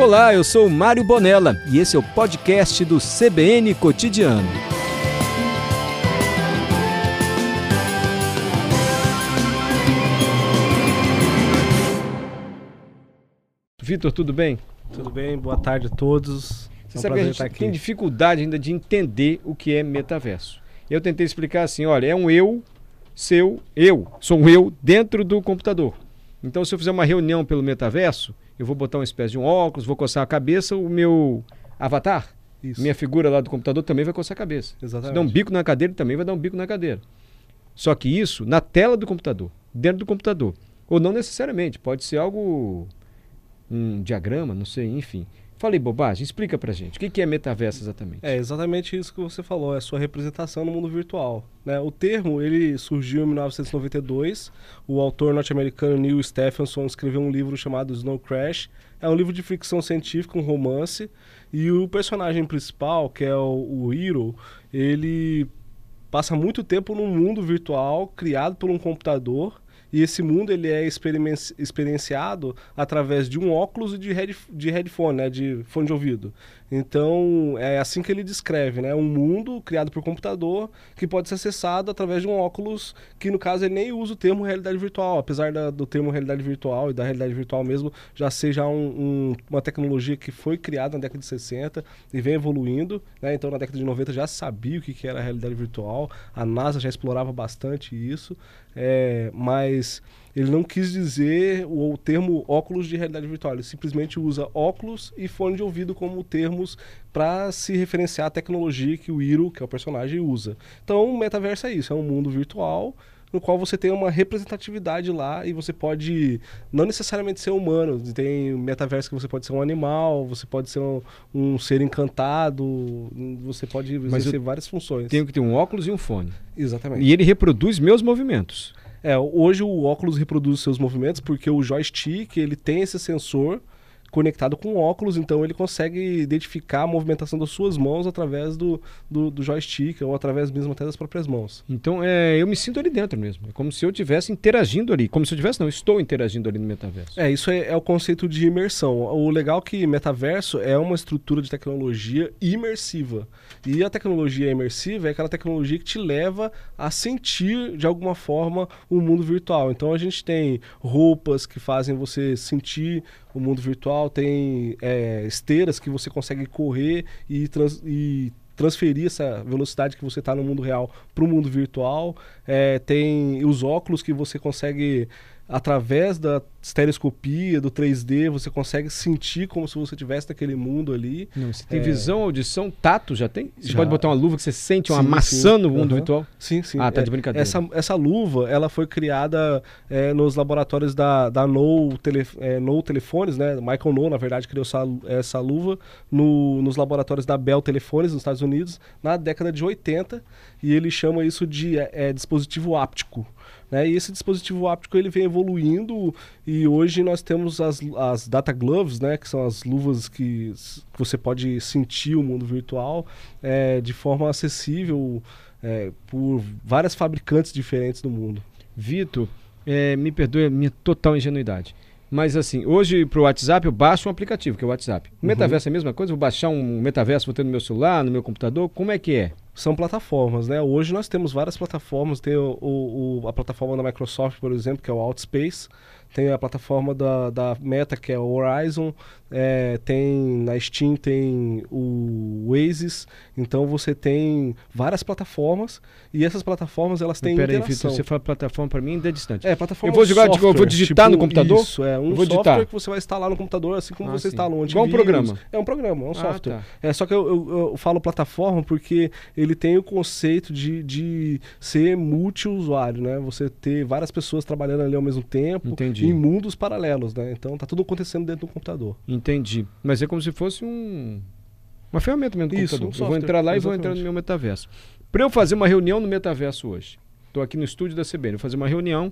Olá, eu sou Mário Bonella e esse é o podcast do CBN Cotidiano. Vitor, tudo bem? Tudo bem, boa tarde a todos. Você É um sabe que a gente tem dificuldade ainda de entender o que é metaverso. Eu tentei explicar assim, olha, é um eu, seu, eu, sou um eu dentro do computador. Então, se eu fizer uma reunião pelo metaverso, eu vou botar uma espécie de um óculos, vou coçar a cabeça, o meu avatar, Isso. minha figura lá do computador também vai coçar a cabeça. Se Exatamente. der um bico na cadeira, ele também vai dar um bico na cadeira. Só que isso na tela do computador, dentro do computador. Ou não necessariamente, pode ser algo, um diagrama, não sei, enfim. Falei bobagem, explica pra gente. O que é metaverso exatamente? É exatamente isso que você falou, é a sua representação no mundo virtual. Né? O termo ele surgiu em 1992. O autor norte-americano Neil Stephenson escreveu um livro chamado Snow Crash. É um livro de ficção científica, um romance. E o personagem principal, que é o, o Hiro, ele passa muito tempo num mundo virtual criado por um computador e esse mundo ele é experimen- experienciado através de um óculos e de, head, de headphone, né, de fone de ouvido. Então é assim que ele descreve, né, um mundo criado por computador que pode ser acessado através de um óculos que no caso ele nem usa o termo realidade virtual, apesar da- do termo realidade virtual e da realidade virtual mesmo já seja um- um- uma tecnologia que foi criada na década de 60 e vem evoluindo, né? Então na década de 90 já sabia o que que era a realidade virtual, a NASA já explorava bastante isso, é, mas ele não quis dizer o, o termo óculos de realidade virtual, ele simplesmente usa óculos e fone de ouvido como termos para se referenciar à tecnologia que o Hiro, que é o personagem, usa. Então o metaverso é isso, é um mundo virtual no qual você tem uma representatividade lá e você pode não necessariamente ser humano. Tem metaverso que você pode ser um animal, você pode ser um, um ser encantado, você pode exercer várias funções. Tenho que ter um óculos e um fone. Exatamente. E ele reproduz meus movimentos. É, hoje o óculos reproduz seus movimentos porque o joystick ele tem esse sensor conectado com óculos, então ele consegue identificar a movimentação das suas mãos através do, do, do joystick ou através mesmo até das próprias mãos. Então, é, eu me sinto ali dentro mesmo. É como se eu estivesse interagindo ali. Como se eu tivesse, não, estou interagindo ali no metaverso. É, isso é, é o conceito de imersão. O legal é que metaverso é uma estrutura de tecnologia imersiva. E a tecnologia imersiva é aquela tecnologia que te leva a sentir de alguma forma o mundo virtual. Então a gente tem roupas que fazem você sentir o mundo virtual, tem é, esteiras que você consegue correr e, trans- e transferir essa velocidade que você está no mundo real para o mundo virtual. É, tem os óculos que você consegue, através da estereoscopia, do 3D, você consegue sentir como se você estivesse naquele mundo ali. Não, você tem É. visão, audição, tato, já tem? Você Já. pode botar uma luva que você sente uma Sim, maçã sim. no mundo Aham. virtual? Sim, sim. Ah, tá É, de brincadeira. Essa, essa luva, ela foi criada é, nos laboratórios da, da No, tele, é, no Telefones, né? Michael No, na verdade, criou essa, essa luva no, nos laboratórios da Bell Telefones, nos Estados Unidos, na década de 80, e ele chama isso de é, é, dispositivo áptico. Né? E esse dispositivo áptico ele vem evoluindo e hoje nós temos as, as data gloves, né? que são as luvas que você pode sentir o mundo virtual é, de forma acessível é, por várias fabricantes diferentes do mundo. Vitor, é, me perdoe a minha total ingenuidade. Mas assim, hoje pro WhatsApp eu baixo um aplicativo, que é o WhatsApp. O Uhum. metaverso é a mesma coisa? Vou baixar um metaverso, vou ter no meu celular, no meu computador? Como é que é? São plataformas, né? Hoje nós temos várias plataformas. Tem o, o- o- a plataforma da Microsoft, por exemplo, que é o Outspace. Tem a plataforma da, da Meta, que é o Horizon. É, tem na Steam tem o Oasis. Então você tem várias plataformas e essas plataformas elas têm Pera aí, interação. Vitor, você fala plataforma para mim ainda é distante. É, plataforma Eu vou jogar, software, vou digitar no computador? Isso, é um vou software digitar. que você vai instalar no computador, assim como Ah, você sim. instala um Igual um antivírus. programa. É um programa, é um Ah, software. tá. É, só que eu, eu- eu falo plataforma porque ele tem o conceito de, de ser multiusuário, né? Você ter várias pessoas trabalhando ali ao mesmo tempo Entendi. em mundos paralelos, né? Então tá tudo acontecendo dentro do computador. Entendi. Mas é como se fosse um uma ferramenta mesmo do Isso, computador. um eu vou software, entrar lá e vou exatamente. entrar no meu metaverso. Para eu fazer uma reunião no metaverso hoje, estou aqui no estúdio da CBN, vou fazer uma reunião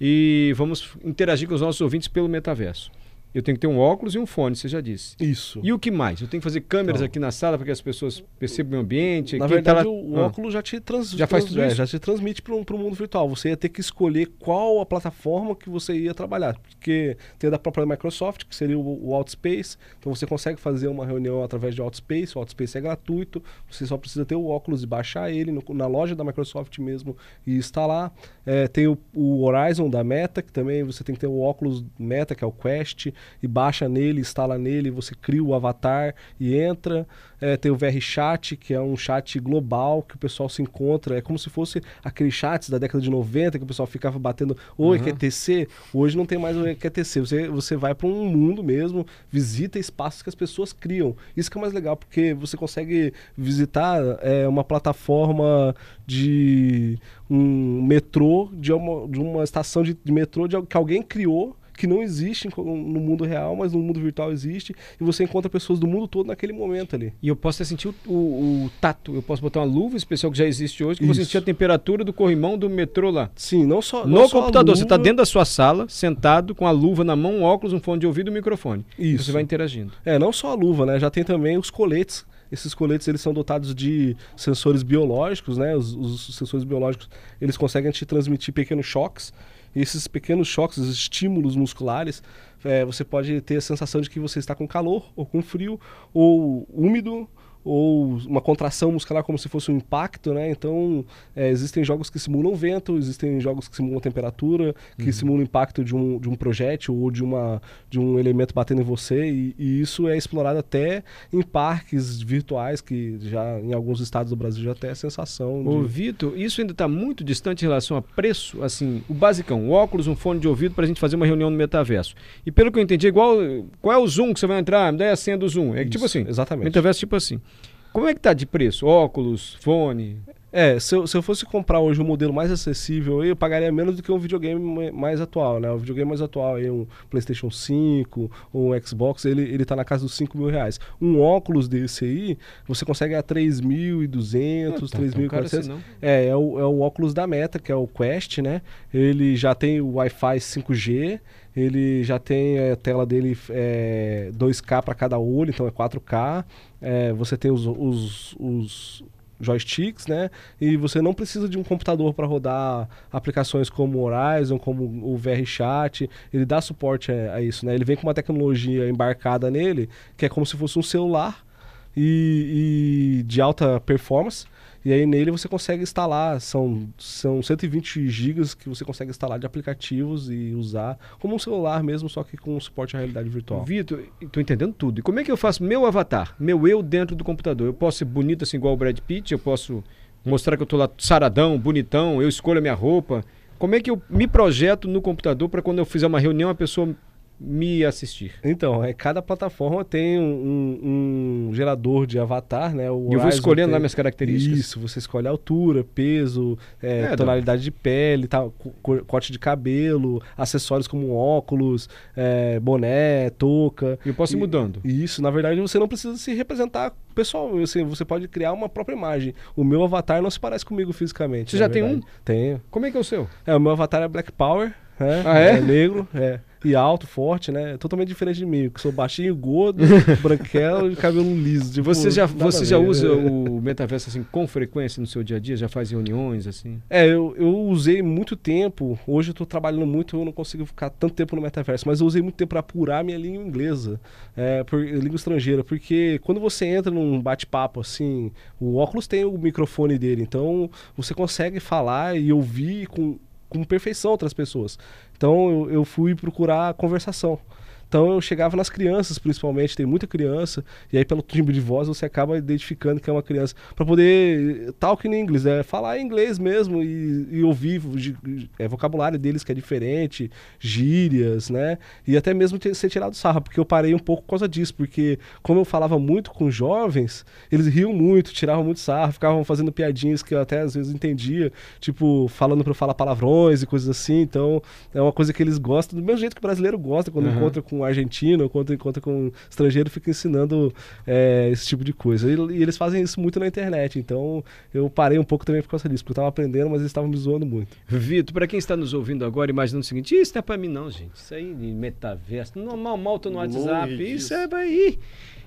e vamos interagir com os nossos ouvintes pelo metaverso. Eu tenho que ter um óculos e um fone, você já disse. Isso. E o que mais? Eu tenho que fazer câmeras Não. aqui na sala para que as pessoas percebam o ambiente. Na verdade, tá lá- o Ah. óculos já te trans, Já faz tudo é, isso? já te transmite para o mundo virtual. Você ia ter que escolher qual a plataforma que você ia trabalhar. Porque tem a da própria Microsoft, que seria o, o Outspace. Então você consegue fazer uma reunião através de Outspace. O Outspace é gratuito. Você só precisa ter o óculos e baixar ele no- na loja da Microsoft mesmo e instalar. É, tem o, o Horizon da Meta, que também você tem que ter o óculos Meta, que é o Quest, e baixa nele, instala nele, você cria o avatar e entra. É, tem o VR Chat, que é um chat global que o pessoal se encontra. É como se fosse aqueles chats da década de 90 que o pessoal ficava batendo Oi, Uhum. Hoje não tem mais o QTC. Você, você vai para um mundo mesmo, visita espaços que as pessoas criam. Isso que é mais legal, porque você consegue visitar é, uma plataforma de um metrô, de uma, de uma estação de, de metrô de, que alguém criou. Que não existe no mundo real, mas no mundo virtual existe. E você encontra pessoas do mundo todo naquele momento ali. E eu posso até sentir o, o- o tato. Eu posso botar uma luva especial que já existe hoje, que Isso. sentir a temperatura do corrimão do metrô lá. Sim, não só. No não só a computador, você está dentro da sua sala, sentado, com a luva na mão, um óculos, um fone de ouvido e um microfone. Isso. você vai interagindo. É, não só a luva, né? Já tem também os coletes. Esses coletes eles são dotados de sensores biológicos, né? Os, os sensores biológicos eles conseguem te transmitir pequenos choques. Esses pequenos choques, esses estímulos musculares, é, você pode ter a sensação de que você está com calor, ou com frio, ou úmido, ou uma contração muscular como se fosse um impacto, né? Então, é, existem jogos que simulam vento, existem jogos que simulam temperatura, que simulam o impacto de um, de um projétil ou de, uma, de um elemento batendo em você, e, e isso é explorado até em parques virtuais, que já em alguns estados do Brasil já tem a sensação Ô, de... Vitor, isso ainda está muito distante em relação a preço, assim, o basicão, o óculos, um fone de ouvido para a gente fazer uma reunião no metaverso. E pelo que eu entendi, é igual, qual é o Zoom que você vai entrar? Me dá a senha do Zoom. É tipo Isso, assim, Exatamente. metaverso tipo assim. Como é que tá de preço? Óculos, fone? É, se eu, se eu fosse comprar hoje um modelo mais acessível, eu pagaria menos do que um videogame ma- mais atual, né? O videogame mais atual aí, um PlayStation 5, ou um Xbox, ele, ele tá na casa dos 5 mil reais. Um óculos desse aí, você consegue a 3.200, Não tá tão caro 3.400. assim. É, é o, é o óculos da Meta, que é o Quest, né? Ele já tem o Wi-Fi 5G, ele já tem a tela dele é, 2K para cada olho, então é 4K. É, você tem os, os, os joysticks, né? E você não precisa de um computador para rodar aplicações como o Horizon, como o VR Chat. Ele dá suporte a, a isso, né? Ele vem com uma tecnologia embarcada nele, que é como se fosse um celular e, e de alta performance. E aí nele você consegue instalar, são, são 120 gigas que você consegue instalar de aplicativos e usar como um celular mesmo, só que com suporte à realidade virtual. Vitor, tô entendendo tudo. E como é que eu faço meu avatar, meu eu dentro do computador? Eu posso ser bonito assim igual o Brad Pitt, eu posso mostrar que eu tô lá saradão, bonitão, eu escolho a minha roupa. Como é que eu me projeto no computador para quando eu fizer uma reunião a pessoa me assistir? Então, é, cada plataforma tem um, um- um gerador de avatar, né? O E eu vou escolhendo tem- lá minhas características. Isso, você escolhe a altura, peso, é, É, tonalidade de pele, corte de cabelo, acessórios como óculos, é, boné, touca. E eu posso ir mudando. E Isso, na verdade, você não precisa se representar pessoal. Assim, você pode criar uma própria imagem. O meu avatar não se parece comigo fisicamente. Você já tem verdade. Tenho. Como é que é o seu? É, o meu avatar é Black Power. né? Ah, é? negro, é. E alto, forte, né? Totalmente diferente de mim, que sou baixinho, gordo, branquelo e cabelo liso. Tipo, Você já, você já ver. usa o metaverso assim com frequência no seu dia a dia? Já faz reuniões assim? É, eu, eu usei muito tempo. Hoje eu tô trabalhando muito, eu não consigo ficar tanto tempo no metaverso, mas eu usei muito tempo para apurar minha língua inglesa, é, por, língua estrangeira, porque quando você entra num bate-papo assim, o óculos tem o microfone dele, então você consegue falar e ouvir com, com perfeição outras pessoas. Então eu, eu fui procurar conversação. Então eu chegava nas crianças, principalmente, tem muita criança, e aí pelo timbre de voz você acaba identificando que é uma criança, para poder talk in inglês, é falar inglês mesmo e, e ouvir é, vocabulário deles que é diferente, gírias, né? E até mesmo ter, ser tirado sarro, porque eu parei um pouco por causa disso, porque como eu falava muito com jovens, eles riam muito, tiravam muito sarro, ficavam fazendo piadinhas que eu até às vezes entendia, tipo, falando para eu falar palavrões e coisas assim, então é uma coisa que eles gostam, do mesmo jeito que o brasileiro gosta quando Aham. encontra com com argentino, quando encontra com estrangeiro, fica ensinando é, esse tipo de coisa. E, e, eles fazem isso muito na internet, então eu parei um pouco também por causa disso, porque eu estava aprendendo, mas eles estavam me zoando muito. Vitor, para quem está nos ouvindo agora, imaginando o seguinte, isso não é para mim não, gente, isso aí de metaverso, normal, mal tô no WhatsApp, isso é para ir,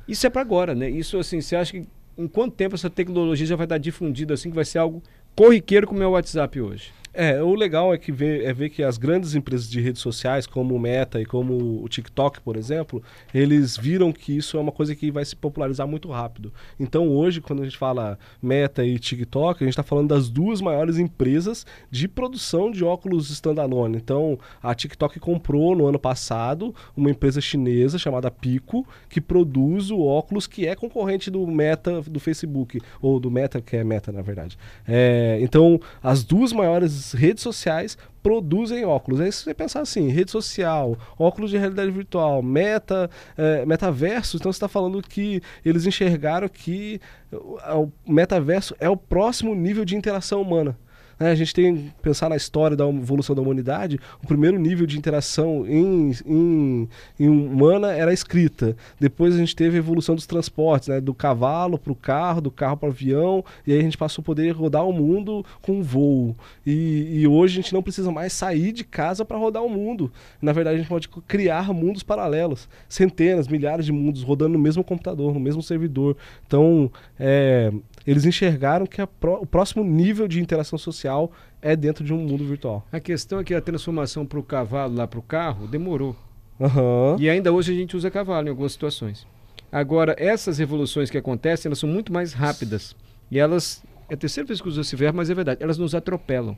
isso é para agora, né? Isso assim, você acha que em quanto tempo essa tecnologia já vai estar difundida assim, que vai ser algo corriqueiro como é o WhatsApp hoje? É, o legal é que ver, é ver que as grandes empresas de redes sociais, como o Meta e como o TikTok, por exemplo, eles viram que isso é uma coisa que vai se popularizar muito rápido. Então hoje, quando a gente fala Meta e TikTok, a gente está falando das duas maiores empresas de produção de óculos standalone. Então a TikTok comprou no ano passado uma empresa chinesa chamada Pico, que produz o óculos que é concorrente do Meta do Facebook, ou do Meta, que é Meta na verdade. É, então as duas maiores redes sociais produzem óculos. Aí se você pensar assim, rede social, óculos de realidade virtual, meta, é, metaverso, então você está falando que eles enxergaram que o metaverso é o próximo nível de interação humana. Né? A gente tem que pensar na história da evolução da humanidade, o primeiro nível de interação em, em, em humana era a escrita. Depois a gente teve a evolução dos transportes, né? do cavalo para o carro, do carro para o avião, e aí a gente passou a poder rodar o mundo com voo. E, e hoje a gente não precisa mais sair de casa para rodar o mundo. Na verdade, a gente pode criar mundos paralelos, centenas, milhares de mundos rodando no mesmo computador, no mesmo servidor. Então, é, eles enxergaram que o próximo nível de interação social é dentro de um mundo virtual. A questão é que a transformação para o cavalo lá para o carro demorou. Uhum. E ainda hoje a gente usa cavalo em algumas situações. Agora, essas revoluções que acontecem, elas são muito mais rápidas. E elas, é a terceira vez que uso esse verbo, mas é verdade, elas nos atropelam.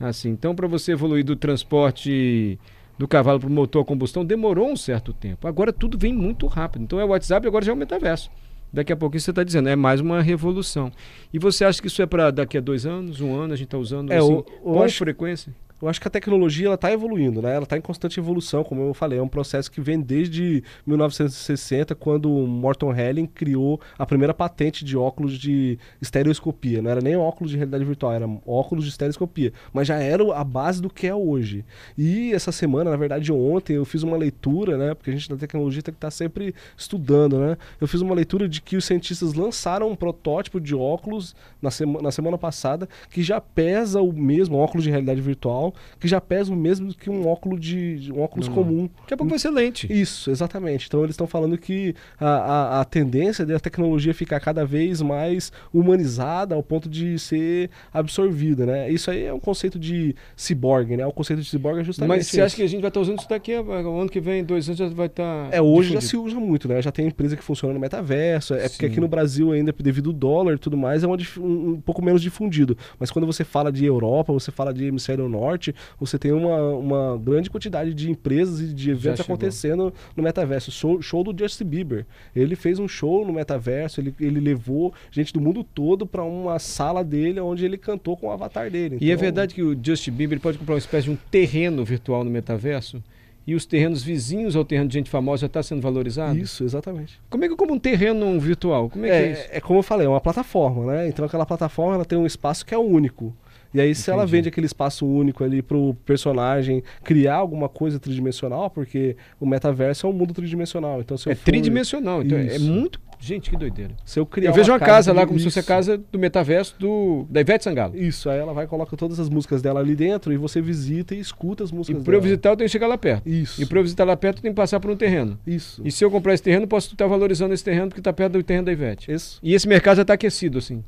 Assim, então, para você evoluir do transporte do cavalo para o motor a combustão, demorou um certo tempo. Agora tudo vem muito rápido. Então é o WhatsApp, agora já é o metaverso. Daqui a pouquinho você está dizendo, é mais uma revolução. E você acha que isso é para daqui a dois anos, um ano, a gente está usando é, assim, com acho... frequência? Eu acho que a tecnologia ela está evoluindo, né? Ela está em constante evolução, como eu falei, é um processo que vem desde 1960, quando Morton Helling criou a primeira patente de óculos de estereoscopia. Não era nem óculos de realidade virtual, era óculos de estereoscopia, mas já era a base do que é hoje. E essa semana, na verdade, ontem eu fiz uma leitura, né? Porque a gente da tecnologia tem que estar tá sempre estudando, né? Eu fiz uma leitura de que os cientistas lançaram um protótipo de óculos na, sema na semana passada que já pesa o mesmo óculos de realidade virtual que já pesa o mesmo que um óculos de um óculos comum. Que é pouco vai ser lente. Isso, exatamente. Então eles estão falando que a, a, a tendência da tecnologia ficar cada vez mais humanizada ao ponto de ser absorvida, né? Isso aí é um conceito de ciborgue, né? O conceito de ciborgue é justamente Mas você acha que a gente vai estar usando isso daqui, o ano que vem, dois anos já vai estar... É, hoje difundido. já se usa muito, né? Já tem empresa que funciona no metaverso, é Sim. porque aqui no Brasil ainda, devido ao dólar e tudo mais, é um, um pouco menos difundido. Mas quando você fala de Europa, você fala de hemisfério norte, você tem uma, uma grande quantidade de empresas e de eventos acontecendo no metaverso. Show, show do Justin Bieber. Ele fez um show no metaverso, ele, ele levou gente do mundo todo para uma sala dele onde ele cantou com o avatar dele. Então... E é então verdade que o Justin Bieber pode comprar uma espécie de um terreno virtual no metaverso? e os terrenos vizinhos ao terreno de gente famosa já está sendo valorizado? Isso, exatamente. Como é que é como um terreno virtual? Como é, é, que é isso? É como eu falei, é uma plataforma, né? Então aquela plataforma ela tem um espaço que é único. E aí, se ela vende aquele espaço único ali pro personagem criar alguma coisa tridimensional, porque o metaverso é um mundo tridimensional. Então, se é for... tridimensional, então é muito. Gente, que doideira. Se eu criar eu vejo uma, casa, casa lá como isso. se fosse a casa do metaverso do, da Ivete Sangalo. Isso, aí ela vai e coloca todas as músicas dela ali dentro e você visita e escuta as músicas e pra eu visitar, eu tenho que chegar lá perto. Isso. E pra eu visitar lá perto, eu tenho que passar por um terreno. Isso. E se eu comprar esse terreno, posso estar valorizando esse terreno porque está perto do terreno da Ivete. Isso. E esse mercado já está aquecido, assim.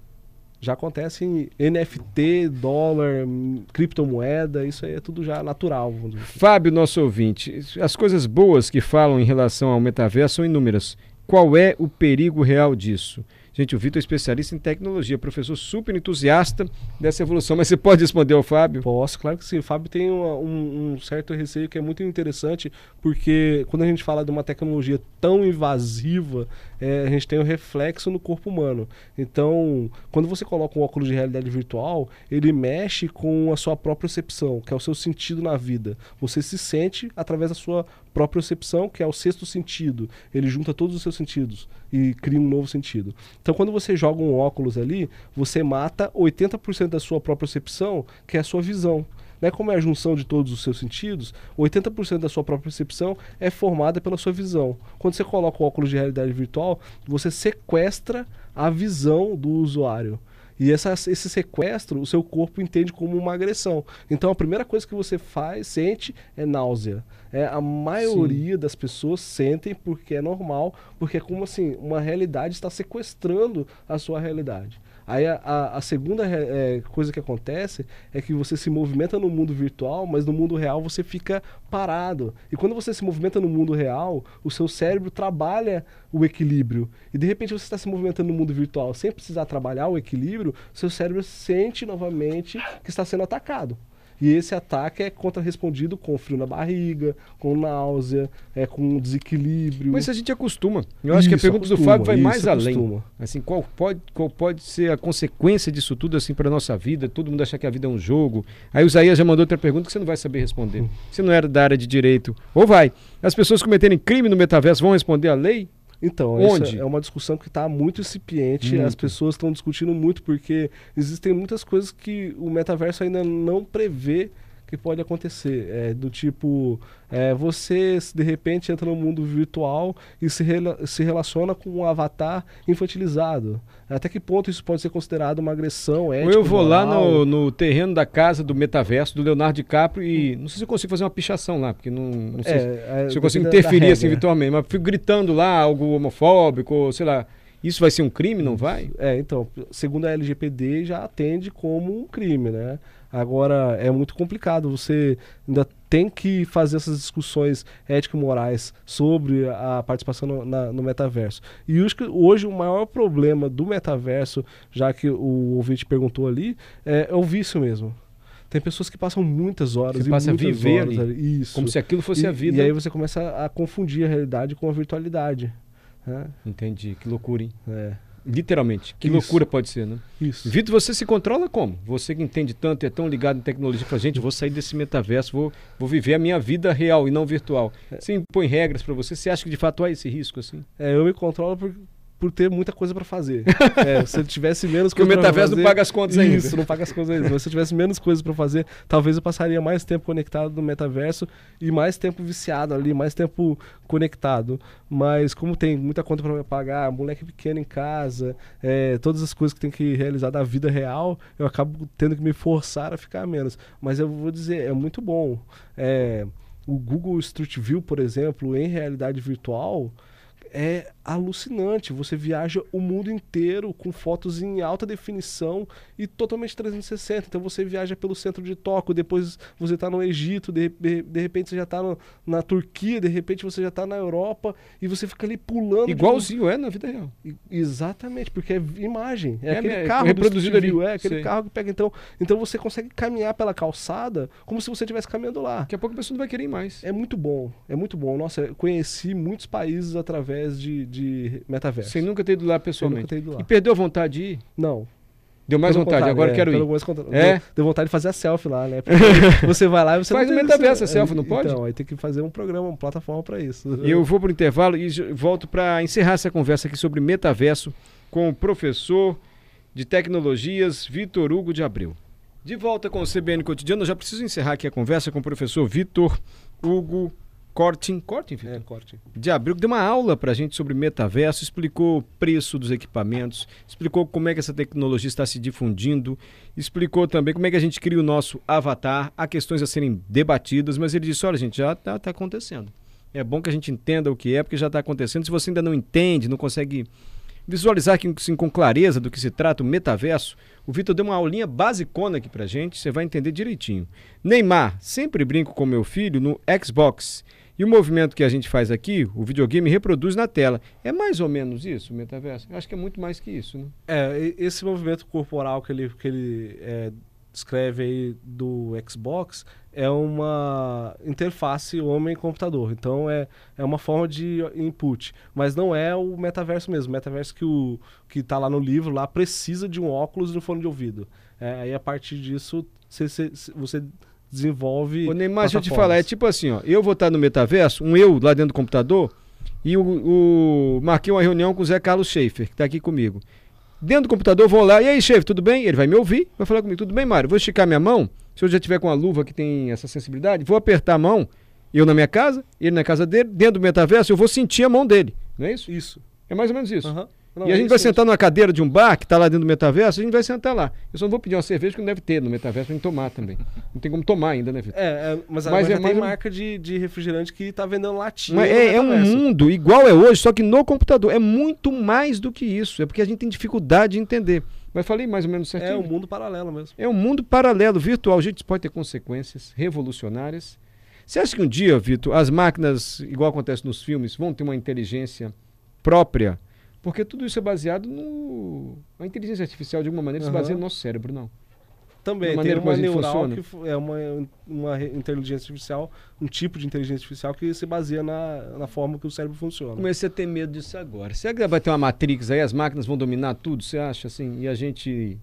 Já acontece em NFT, dólar, criptomoeda, isso aí é tudo já natural. Fábio, nosso ouvinte, as coisas boas que falam em relação ao metaverso são inúmeras. Qual é o perigo real disso? Gente, o Vitor é especialista em tecnologia, professor super entusiasta dessa evolução, mas você pode responder ao Fábio? Posso, claro que sim. O Fábio tem um, um, certo receio que é muito interessante, porque quando a gente fala de uma tecnologia tão invasiva, é, a gente tem o um reflexo no corpo humano. Então, quando você coloca um óculos de realidade virtual, ele mexe com a sua própria percepção, que é o seu sentido na vida. Você se sente através da sua própria percepção, que é o sexto sentido. Ele junta todos os seus sentidos e cria um novo sentido. Então, quando você joga um óculos ali, você mata 80% da sua própria percepção, que é a sua visão. né, como é a junção de todos os seus sentidos, 80% da sua própria percepção é formada pela sua visão. Quando você coloca o óculos de realidade virtual, você sequestra a visão do usuário. E essa, esse sequestro, o seu corpo entende como uma agressão. Então a primeira coisa que você faz, sente, é náusea. É, a maioria Sim. das pessoas sentem porque é normal, porque é como assim, uma realidade está sequestrando a sua realidade. Aí a, a, a segunda é, coisa que acontece é que você se movimenta no mundo virtual, mas no mundo real você fica parado. E quando você se movimenta no mundo real, o seu cérebro trabalha o equilíbrio. E de repente você está se movimentando no mundo virtual sem precisar trabalhar o equilíbrio, seu cérebro sente novamente que está sendo atacado. E esse ataque é contrarrespondido com frio na barriga, com náusea, é, com desequilíbrio. Mas a gente acostuma. Eu acho isso, que a pergunta acostuma, do Fábio vai mais acostuma. além. Assim, qual pode, qual pode ser a consequência disso tudo assim para nossa vida? Todo mundo achar que a vida é um jogo. Aí o Isaías já mandou outra pergunta que você não vai saber responder. Hum. Você não era da área de direito. Ou vai. As pessoas cometerem crime no metaverso vão responder a lei? Então, Onde? é uma discussão que está muito incipiente, muito. as pessoas estão discutindo muito, porque existem muitas coisas que o metaverso ainda não prevê que pode acontecer. É, do tipo, é, você de repente entra no mundo virtual e se, rela se relaciona com um avatar infantilizado. Até que ponto isso pode ser considerado uma agressão ética? Ou eu vou lá no, no, terreno da casa do metaverso do Leonardo DiCaprio e não sei se eu consigo fazer uma pichação lá, porque não, não sei é, se, é, se, eu consigo interferir assim virtualmente, mas fico gritando lá algo homofóbico, sei lá. Isso vai ser um crime, não vai? É, então, segundo a LGPD já atende como um crime, né? Agora é muito complicado, você ainda tem que fazer essas discussões ético-morais sobre a participação no, na, no metaverso. E hoje, hoje o maior problema do metaverso, já que o ouvinte perguntou ali, é, é o vício mesmo. Tem pessoas que passam muitas horas você e passa muitas a viver horas ali, Isso. como se aquilo fosse e, a vida. E aí você começa a confundir a realidade com a virtualidade. Né? Entendi, que loucura, hein? É. Literalmente. Que Isso. loucura pode ser, né? Isso. Vitor, você se controla como? Você que entende tanto e é tão ligado em tecnologia, fala, gente, vou sair desse metaverso, vou, vou viver a minha vida real e não virtual. É. Você impõe regras para você, você acha que de fato há esse risco assim? É, eu me controlo por, por ter muita coisa para fazer. é, se eu tivesse menos coisa Porque o metaverso não paga as contas ainda. Isso, não paga as contas ainda. Mas se eu tivesse menos coisas para fazer, talvez eu passaria mais tempo conectado no metaverso e mais tempo viciado ali, mais tempo conectado. Mas como tem muita conta para pagar, moleque pequeno em casa, é, todas as coisas que tem que realizar da vida real, eu acabo tendo que me forçar a ficar menos. Mas eu vou dizer, é muito bom. É, o Google Street View, por exemplo, em realidade virtual, é alucinante. Você viaja o mundo inteiro com fotos em alta definição e totalmente 360. Então você viaja pelo centro de Tóquio, depois você está no Egito, de, de, repente você já está na Turquia, de repente você já está na Europa e você fica ali pulando. Igualzinho é na vida real. exatamente, porque é imagem. É, é aquele é, carro reproduzido ali. É aquele Sei. carro que pega. Então, então você consegue caminhar pela calçada como se você estivesse caminhando lá. Daqui a pouco a pessoa não vai querer ir mais. É muito bom, é muito bom. Nossa, conheci muitos países através de, de de metaverso. Sem nunca ter ido lá pessoalmente. Nunca ter ido lá. E perdeu a vontade de ir? Não. Deu mais vontade, vontade, agora é, quero ir. É? Deu, vontade de fazer a selfie lá, né? você vai lá e você Faz no metaverso a selfie, não pode? Então, aí tem que fazer um programa, uma plataforma para isso. Eu vou para o intervalo e volto para encerrar essa conversa aqui sobre metaverso com o professor de tecnologias Vitor Hugo de Abreu. De volta com o CBN Cotidiano, eu já preciso encerrar aqui a conversa com o professor Vitor Hugo Cortin, Cortin, é, Cortin. de abril, que deu uma aula para a gente sobre metaverso, explicou o preço dos equipamentos, explicou como é que essa tecnologia está se difundindo, explicou também como é que a gente cria o nosso avatar, há questões a serem debatidas, mas ele disse, olha gente, já está tá acontecendo. É bom que a gente entenda o que é, porque já está acontecendo. Se você ainda não entende, não consegue visualizar aqui, assim, com clareza do que se trata o metaverso, o Vitor deu uma aulinha basicona aqui pra gente, você vai entender direitinho. Neymar, sempre brinco com meu filho no Xbox. E o movimento que a gente faz aqui, o videogame reproduz na tela. É mais ou menos isso, o metaverso? Eu acho que é muito mais que isso, né? É, esse movimento corporal que ele, que ele é, descreve aí do Xbox é uma interface homem-computador. Então é, é uma forma de input. Mas não é o metaverso mesmo. O metaverso que o que está lá no livro lá precisa de um óculos e um fone de ouvido. É, aí a partir disso você, você, você desenvolve. Ô, Neymar, deixa eu te falar, é tipo assim, ó, eu vou estar no metaverso, um eu lá dentro do computador, e o, o marquei uma reunião com o Zé Carlos Schaefer, que está aqui comigo. Dentro do computador, vou lá, e aí, chefe, tudo bem? Ele vai me ouvir, vai falar comigo, tudo bem, Mário? Vou esticar minha mão, Se eu já tiver com a luva que tem essa sensibilidade, vou apertar a mão, eu na minha casa, ele na casa dele, dentro do metaverso, eu vou sentir a mão dele. Não é isso? Isso. É mais ou menos isso. Aham. Não, e a é gente vai sentar numa cadeira de um bar que está lá dentro do metaverso, a gente vai sentar lá. Eu só não vou pedir uma cerveja que não deve ter no metaverso pra gente tomar também. Não tem como tomar ainda, né, Vitor? É, é, mas, Mas agora é mais tem um- marca de, de refrigerante que tá vendendo latinha. Mas é, é um metaverso. mundo igual é hoje, só que no computador. É muito mais do que isso. É porque a gente tem dificuldade de entender. Mas falei mais ou menos É certinho. um mundo paralelo mesmo. É um mundo paralelo, virtual. Gente, isso pode ter consequências revolucionárias. Você acha que um dia, Vitor, as máquinas, igual acontece nos filmes, vão ter uma inteligência própria? Porque tudo isso é baseado no. A inteligência artificial, de alguma maneira, se Aham. baseia no nosso cérebro, não. Também, tem uma neural que é uma, uma inteligência artificial, um tipo de inteligência artificial que se baseia na, na forma que o cérebro funciona. Comecei a ter medo disso agora. Será que vai ter uma Matrix aí, as máquinas vão dominar tudo, você acha assim? E a gente.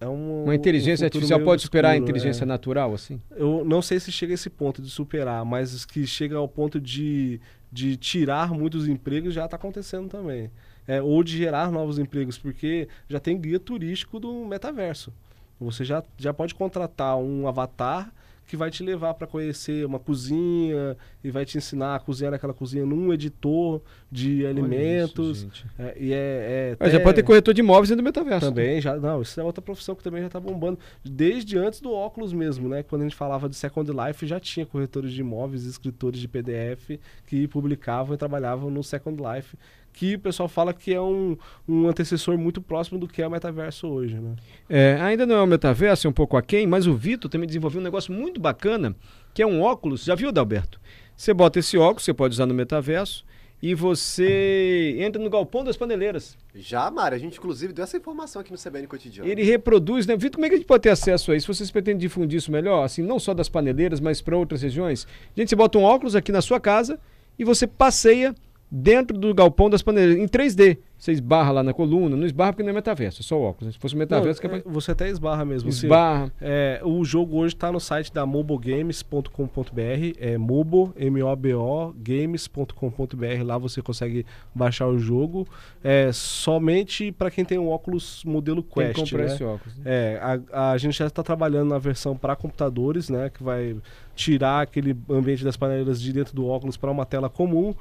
É um, Uma inteligência um artificial pode superar a obscuro, inteligência é. natural, assim? Eu não sei se chega a esse ponto de superar, mas que chega ao ponto de, de tirar muitos empregos já está acontecendo também. É, ou de gerar novos empregos, porque já tem guia turístico do metaverso. Você já, já pode contratar um avatar que vai te levar para conhecer uma cozinha e vai te ensinar a cozinhar naquela cozinha num editor de alimentos. Isso. É, e é, é Mas já pode ter corretor de imóveis dentro do metaverso. também, já. Não, isso é outra profissão que também já tá bombando. Desde antes do óculos mesmo, né? Quando a gente falava de Second Life, já tinha corretores de imóveis, escritores de PDF que publicavam e trabalhavam no Second Life. Que o pessoal fala que é um, um antecessor muito próximo do que é o metaverso hoje, né? É, ainda não é o metaverso, é um pouco aquém, mas o Vitor também desenvolveu um negócio muito bacana, que é um óculos. Já viu, Adalberto? Você bota esse óculos, você pode usar no metaverso, e você entra no galpão das paneleiras. Já, Mari, a gente inclusive deu essa informação aqui no CBN Cotidiano. Ele reproduz, né? Vitor, como é que a gente pode ter acesso a isso? Vocês pretendem difundir isso melhor? Assim, não só das paneleiras, mas para outras regiões? Gente, você bota um óculos aqui na sua casa e você passeia dentro do galpão das paneleiras, em 3D. Você esbarra lá na coluna, não esbarra porque não é metaverso, é só óculos. Se fosse metaverso, Não, é pra- você até esbarra mesmo. Você- esbarra. É, o jogo hoje está no site da mobogames.com.br, é mobo, M-O-B-O, games.com.br, lá você consegue baixar o jogo, é, somente para quem tem um óculos modelo Quest, comprar né? esse óculos. né? É, a, a gente já está trabalhando na versão para computadores, né, que vai tirar aquele ambiente das paneleiras de dentro do óculos para uma tela comum.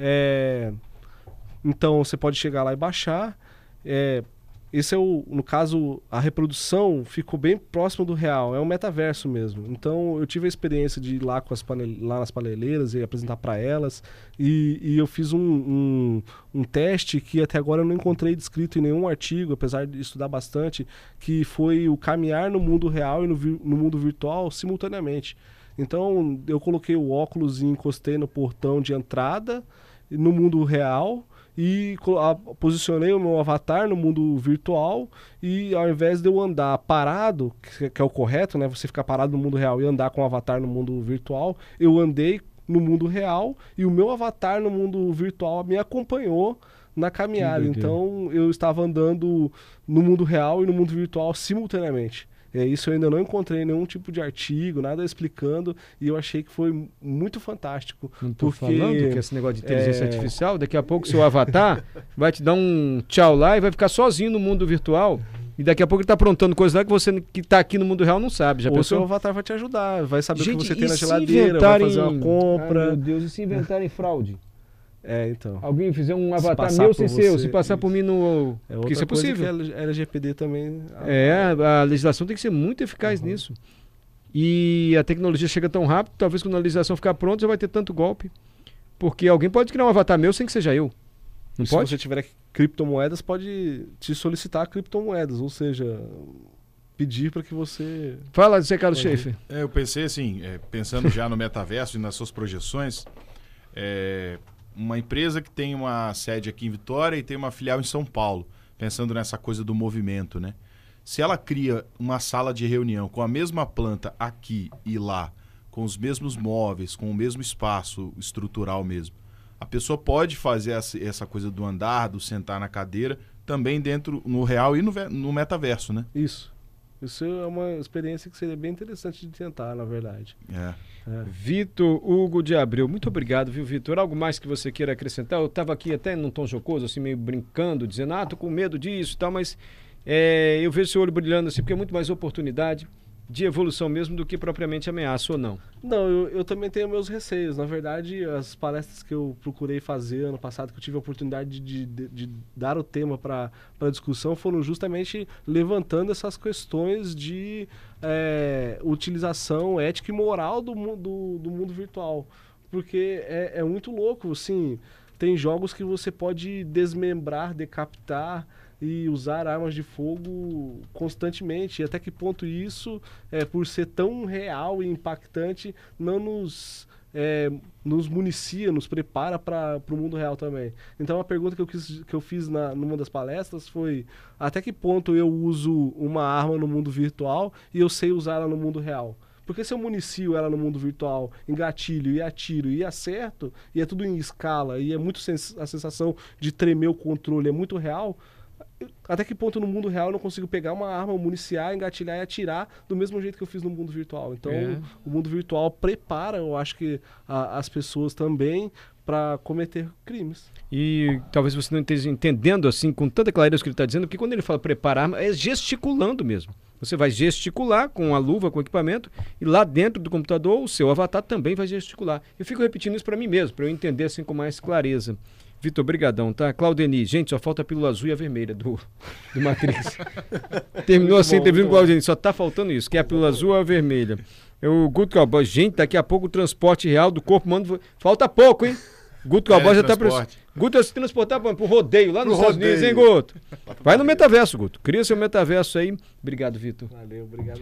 É, então você pode chegar lá e baixar. É, esse é o, no caso, a reprodução ficou bem próximo do real, é um metaverso mesmo. Então eu tive a experiência de ir lá, com as panel, lá nas paneleiras e apresentar para elas. E, e eu fiz um, um, um teste que até agora eu não encontrei descrito em nenhum artigo, apesar de estudar bastante, que foi o caminhar no mundo real e no, no mundo virtual simultaneamente. Então eu coloquei o óculos e encostei no portão de entrada no mundo real e posicionei o meu avatar no mundo virtual e ao invés de eu andar parado, que, é o correto, né? Você ficar parado no mundo real e andar com o avatar no mundo virtual, eu andei no mundo real e o meu avatar no mundo virtual me acompanhou na caminhada. Então eu estava andando no mundo real e no mundo virtual simultaneamente. É, isso eu ainda não encontrei nenhum tipo de artigo, nada explicando, e eu achei que foi muito fantástico. Não tô porque falando que esse negócio de inteligência é- artificial, daqui a pouco seu avatar vai te dar um tchau lá e vai ficar sozinho no mundo virtual. E daqui a pouco ele tá aprontando coisas lá que você que tá aqui no mundo real não sabe. Já Ou seu pensou? avatar vai te ajudar, vai saber o que você tem na geladeira, vai fazer uma Ai, compra. meu Deus, e se inventarem fraude? É, então. Alguém fizer um Se avatar meu por sem seu, se passar por isso. mim no. É Porque isso é coisa possível. que a LGPD também. É, a legislação tem que ser muito eficaz Uhum. nisso. E a tecnologia chega tão rápido, talvez quando a legislação ficar pronta já vai ter tanto golpe. Porque alguém pode criar um avatar meu sem que seja eu. Não se pode? você tiver criptomoedas, pode te solicitar criptomoedas, ou seja, pedir para que você. Fala, Zé Carlos. Schaefer. É, eu pensei assim, é, pensando já no metaverso e nas suas projeções, é, uma empresa que tem uma sede aqui em Vitória e tem uma filial em São Paulo, pensando nessa coisa do movimento, né? Se ela cria uma sala de reunião com a mesma planta aqui e lá, com os mesmos móveis, com o mesmo espaço estrutural mesmo, a pessoa pode fazer essa, coisa do andar, do sentar na cadeira, também dentro, no real e no, no metaverso, né? Isso. Isso é uma experiência que seria bem interessante de tentar, na verdade. É. É. Vitor Hugo de Abreu, muito obrigado, viu, Vitor? Algo mais que você queira acrescentar? Eu estava aqui até num tom jocoso, assim, meio brincando, dizendo, ah, tô com medo disso e tal, mas é, eu vejo seu olho brilhando assim, porque é muito mais oportunidade. De evolução mesmo do que propriamente ameaça ou não. Não, eu, eu também tenho meus receios. Na verdade, as palestras que eu procurei fazer ano passado, que eu tive a oportunidade de, de, de dar o tema para a discussão, foram justamente levantando essas questões de é, utilização ética e moral do, do, do mundo virtual. Porque é, é muito louco, assim, tem jogos que você pode desmembrar, decapitar e usar armas de fogo constantemente. E até que ponto isso, é, por ser tão real e impactante, não nos, é, nos municia, nos prepara para o mundo real também. Então a pergunta que eu, quis, que eu fiz na, numa das palestras foi até que ponto eu uso uma arma no mundo virtual e eu sei usá-la no mundo real. Porque se eu municio ela no mundo virtual, engatilho e atiro e acerto, e é tudo em escala, e é muito sens a sensação de tremer o controle é muito real, até que ponto no mundo real eu não consigo pegar uma arma, municiar, engatilhar e atirar do mesmo jeito que eu fiz no mundo virtual. Então, é. o mundo virtual prepara, eu acho que a, as pessoas também para cometer crimes. E talvez você não esteja entendendo assim com tanta clareza o que ele está dizendo, porque quando ele fala preparar, é gesticulando mesmo. Você vai gesticular com a luva, com o equipamento, e lá dentro do computador o seu avatar também vai gesticular. Eu fico repetindo isso para mim mesmo, para eu entender assim com mais clareza. Vitor, brigadão, tá? Claudeni, gente, só falta a pílula azul e a vermelha do, do Matrix. Terminou assim, entrevista com Claudeni, só tá faltando isso, que é a pílula azul ou a vermelha. Eu, Guto Cowboy, gente, daqui a pouco o transporte real do corpo humano... Falta pouco, hein? Guto Cowboy é, já tá... Guto vai se transportar pro rodeio lá nos Estados Unidos, hein, Guto? Vai no metaverso, Guto. Cria seu metaverso aí. Obrigado, Vitor. Valeu, obrigado